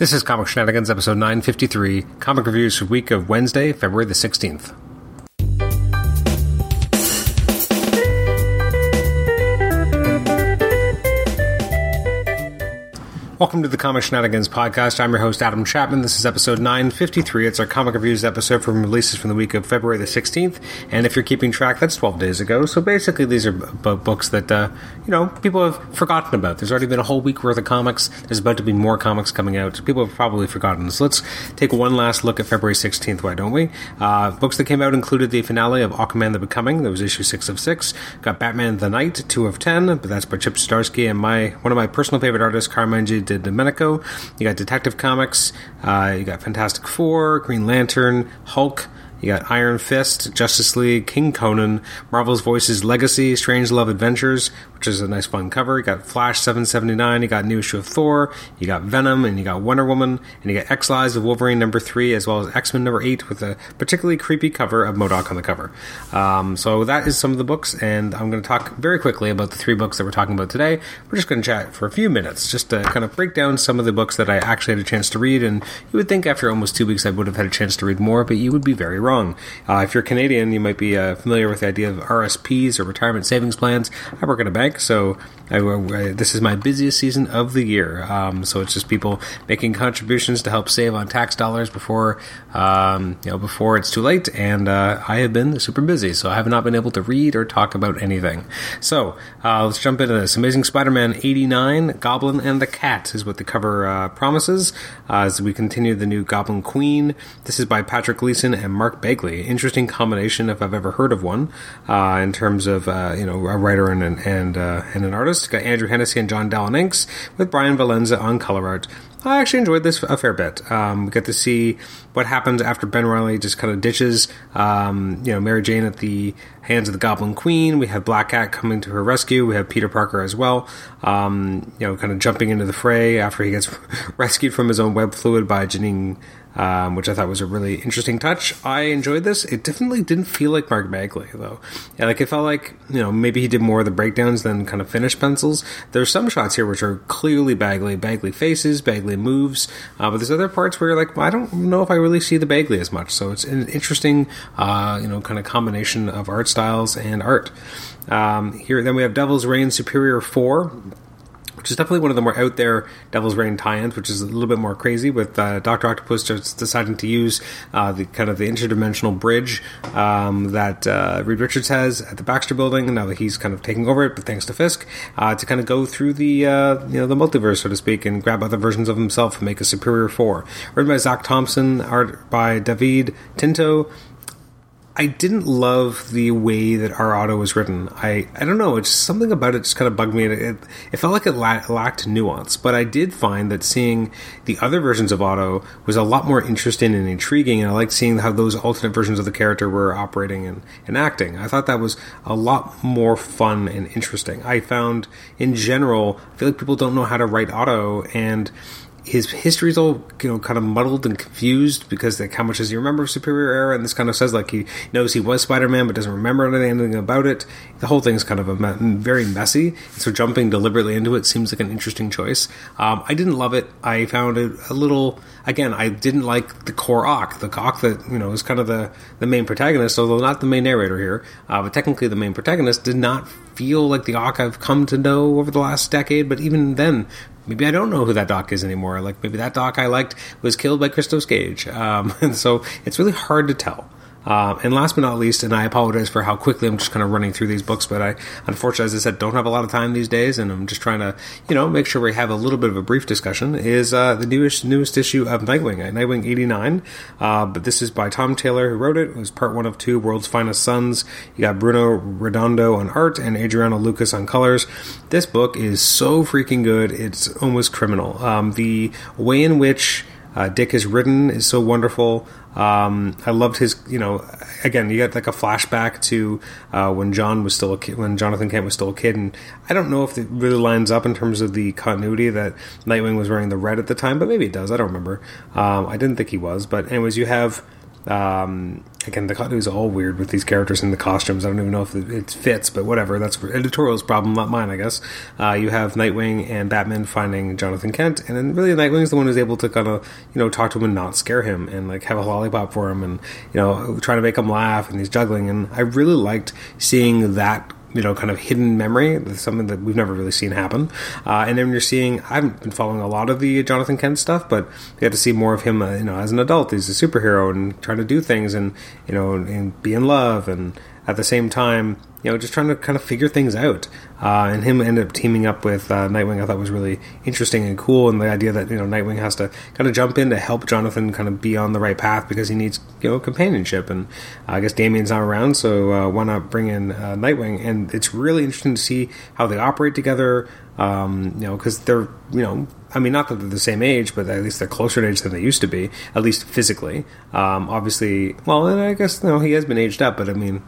This is Comic Shenanigans, episode 953, comic reviews for week of Wednesday, February the 16th. Welcome to the Comic Shenanigans podcast. I'm your host, Adam Chapman. This is episode 953. It's our comic reviews episode from releases from the week of February the 16th. And if you're keeping track, that's 12 days ago. So basically, these are b- books that, uh, you know, people have forgotten about. There's already been a whole week worth of comics. There's about to be more comics coming out. People have probably forgotten. So let's take one last look at February 16th, why don't we? Uh, books that came out included the finale of Aquaman the Becoming. That was issue 6 of 6. Got Batman the Knight, 2 of 10. But that's by Chip Zdarsky and my one of my personal favorite artists, Carmine G. Domenico. You got Detective Comics, uh, you got Fantastic Four, Green Lantern, Hulk. You got Iron Fist, Justice League, King Conan, Marvel's Voices Legacy, Strange Love Adventures, which is a nice fun cover. You got Flash 779, you got new issue of Thor, you got Venom, and you got Wonder Woman, and you got X Lives of Wolverine number 3, as well as X Men number 8 with a particularly creepy cover of MODOK on the cover. Um, so that is some of the books, and I'm going to talk very quickly about the three books that we're talking about today. We're just going to chat for a few minutes, just to kind of break down some of the books that I actually had a chance to read, and you would think after almost two weeks I would have had a chance to read more, but you would be very wrong. Uh, if you're Canadian, you might be uh, familiar with the idea of RSPs or retirement savings plans. I work at a bank, so I, I, this is my busiest season of the year. Um, so it's just people making contributions to help save on tax dollars before um, you know before it's too late. And uh, I have been super busy, so I have not been able to read or talk about anything. So uh, let's jump into this. Amazing Spider-Man '89, Goblin and the Cat is what the cover uh, promises. Uh, as we continue the new Goblin Queen, this is by Patrick Gleason and Mark Bagley. Interesting combination, if I've ever heard of one, uh, in terms of uh, you know a writer and an, and and an artist. Got Andrew Hennessy and John Dallin inks with Brian Valenza on color art. I actually enjoyed this a fair bit. Um, we get to see what happens after Ben Reilly just kind of ditches, um, you know, Mary Jane at the hands of the Goblin Queen. We have Black Cat coming to her rescue. We have Peter Parker as well, um, you know, kind of jumping into the fray after he gets rescued from his own web fluid by Janine um, which I thought was a really interesting touch. I enjoyed this. It definitely didn't feel like Mark Bagley though. Yeah, like it felt like you know maybe he did more of the breakdowns than kind of finished pencils. There's some shots here which are clearly Bagley, Bagley faces, Bagley moves, uh, but there's other parts where you're like, well, I don't know if I really see the Bagley as much. So it's an interesting, uh, you know, kind of combination of art styles and art. Um, here, then we have Devil's Reign Superior Four which is definitely one of the more out there Devil's Reign tie-ins, which is a little bit more crazy with uh, Doctor Octopus just deciding to use uh, the kind of the interdimensional bridge um, that uh, Reed Richards has at the Baxter Building. And now that he's kind of taking over it, but thanks to Fisk, uh, to kind of go through the uh, you know the multiverse, so to speak, and grab other versions of himself and make a superior four. Written by Zac Thompson, art by David Tinto. I didn't love the way that our Otto was written. I, I don't know, it's something about it just kind of bugged me. It, it felt like it la- lacked nuance, but I did find that seeing the other versions of Otto was a lot more interesting and intriguing, and I liked seeing how those alternate versions of the character were operating and, and acting. I thought that was a lot more fun and interesting. I found, in general, I feel like people don't know how to write Otto, and his history's all you know kind of muddled and confused because like how much does he remember of Superior Era and this kind of says like he knows he was Spider Man but doesn't remember anything about it. The whole thing's kind of a me- very messy. So jumping deliberately into it seems like an interesting choice. Um, I didn't love it. I found it a little again. I didn't like the core Ock, the Ock that you know is kind of the the main protagonist, although not the main narrator here, uh, but technically the main protagonist did not feel like the Ock I've come to know over the last decade. But even then, maybe I don't know who that doc is anymore. Like maybe that doc I liked was killed by Christos Gage, um, and so it's really hard to tell. Uh, and last but not least, and I apologize for how quickly I'm just kind of running through these books, but I, unfortunately, as I said, don't have a lot of time these days, and I'm just trying to, you know, make sure we have a little bit of a brief discussion. Is uh, the newest newest issue of Nightwing, Nightwing 89, uh, but this is by Tom Taylor, who wrote it. It was part one of two, World's Finest Sons. You got Bruno Redondo on art and Adriano Lucas on colors. This book is so freaking good; it's almost criminal. Um, the way in which uh, Dick is written is so wonderful. Um, I loved his, you know, again, you get like a flashback to uh, when John was still a kid, when Jonathan Kent was still a kid, and I don't know if it really lines up in terms of the continuity that Nightwing was wearing the red at the time, but maybe it does. I don't remember. Um, I didn't think he was, but anyways, you have Um, again, the continuity is all weird with these characters and the costumes. I don't even know if it fits, but whatever. That's editorial's problem, not mine, I guess. Uh, you have Nightwing and Batman finding Jonathan Kent, and then really Nightwing's the one who's able to kind of you know talk to him and not scare him, and like have a lollipop for him, and you know trying to make him laugh, and he's juggling. And I really liked seeing that you know, kind of hidden memory, something that we've never really seen happen. Uh, and then you're seeing, I haven't been following a lot of the Jonathan Kent stuff, but you have to see more of him, uh, you know, as an adult. He's a superhero and trying to do things and, you know, and be in love and at the same time, you know, just trying to kind of figure things out. Uh, and him end up teaming up with uh, Nightwing, I thought was really interesting and cool. And the idea that you know Nightwing has to kind of jump in to help Jonathan kind of be on the right path because he needs you know companionship. And uh, I guess Damian's not around, so uh, why not bring in uh, Nightwing? And it's really interesting to see how they operate together. Um, you know, because they're you know I mean, not that they're the same age, but at least they're closer in age than they used to be, at least physically. Um, obviously, well, and I guess you know, he has been aged up, but I mean,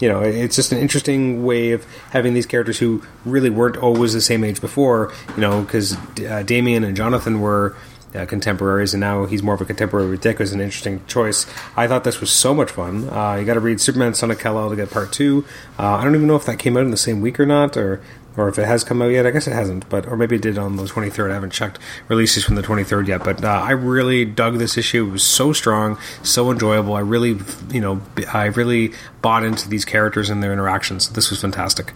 you know, it's just an interesting way of having these characters who really weren't always the same age before. You know, because uh, Damian and Jonathan were. Uh, contemporaries, and now he's more of a contemporary with Dick. Was an interesting choice. I thought this was so much fun. Uh, you got to read Superman Son of Kal-El to get part two. Uh, I don't even know if that came out in the same week or not, or or if it has come out yet. I guess it hasn't, but or maybe it did on the 23rd. I haven't checked releases from the 23rd yet, but uh, I really dug this issue. It was so strong, so enjoyable. I really, you know, I really bought into these characters and their interactions. This was fantastic,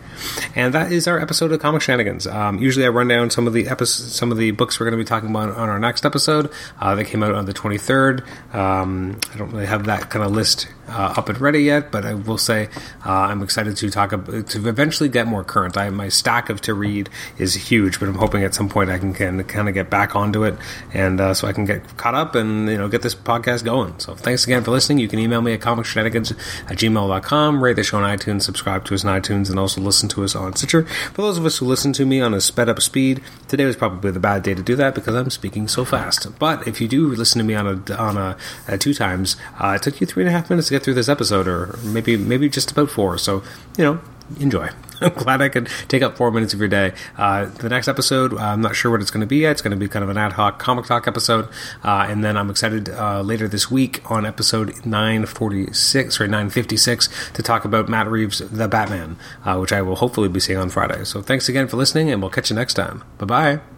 and that is our episode of Comic Shenanigans. Um, usually, I run down some of the episodes, some of the books we're going to be talking about on our next episode. Uh, they came out on the 23rd. Um, I don't really have that kind of list uh, up and ready yet, but I will say uh, I'm excited to talk about, to eventually get more current. I my stack of to read is huge, but I'm hoping at some point I can, can kind of get back onto it, and uh, so I can get caught up and you know get this podcast going. So thanks again for listening. You can email me at comicshenanigans at gmail.com, rate the show on iTunes, subscribe to us on iTunes, and also listen to us on Stitcher. For those of us who listen to me on a sped up speed, today was probably the bad day to do that because I'm speaking so fast. But if you do listen to me on a on a, a uh, two times, uh, it took you three and a half minutes to get through this episode, or maybe maybe just about four. So you know, enjoy. I'm glad I could take up four minutes of your day. Uh, the next episode, I'm not sure what it's going to be yet. It's going to be kind of an ad hoc comic talk episode, uh, and then I'm excited uh, later this week on episode 946 or 956 to talk about Matt Reeves' The Batman, uh, which I will hopefully be seeing on Friday. So thanks again for listening, and we'll catch you next time. Bye bye.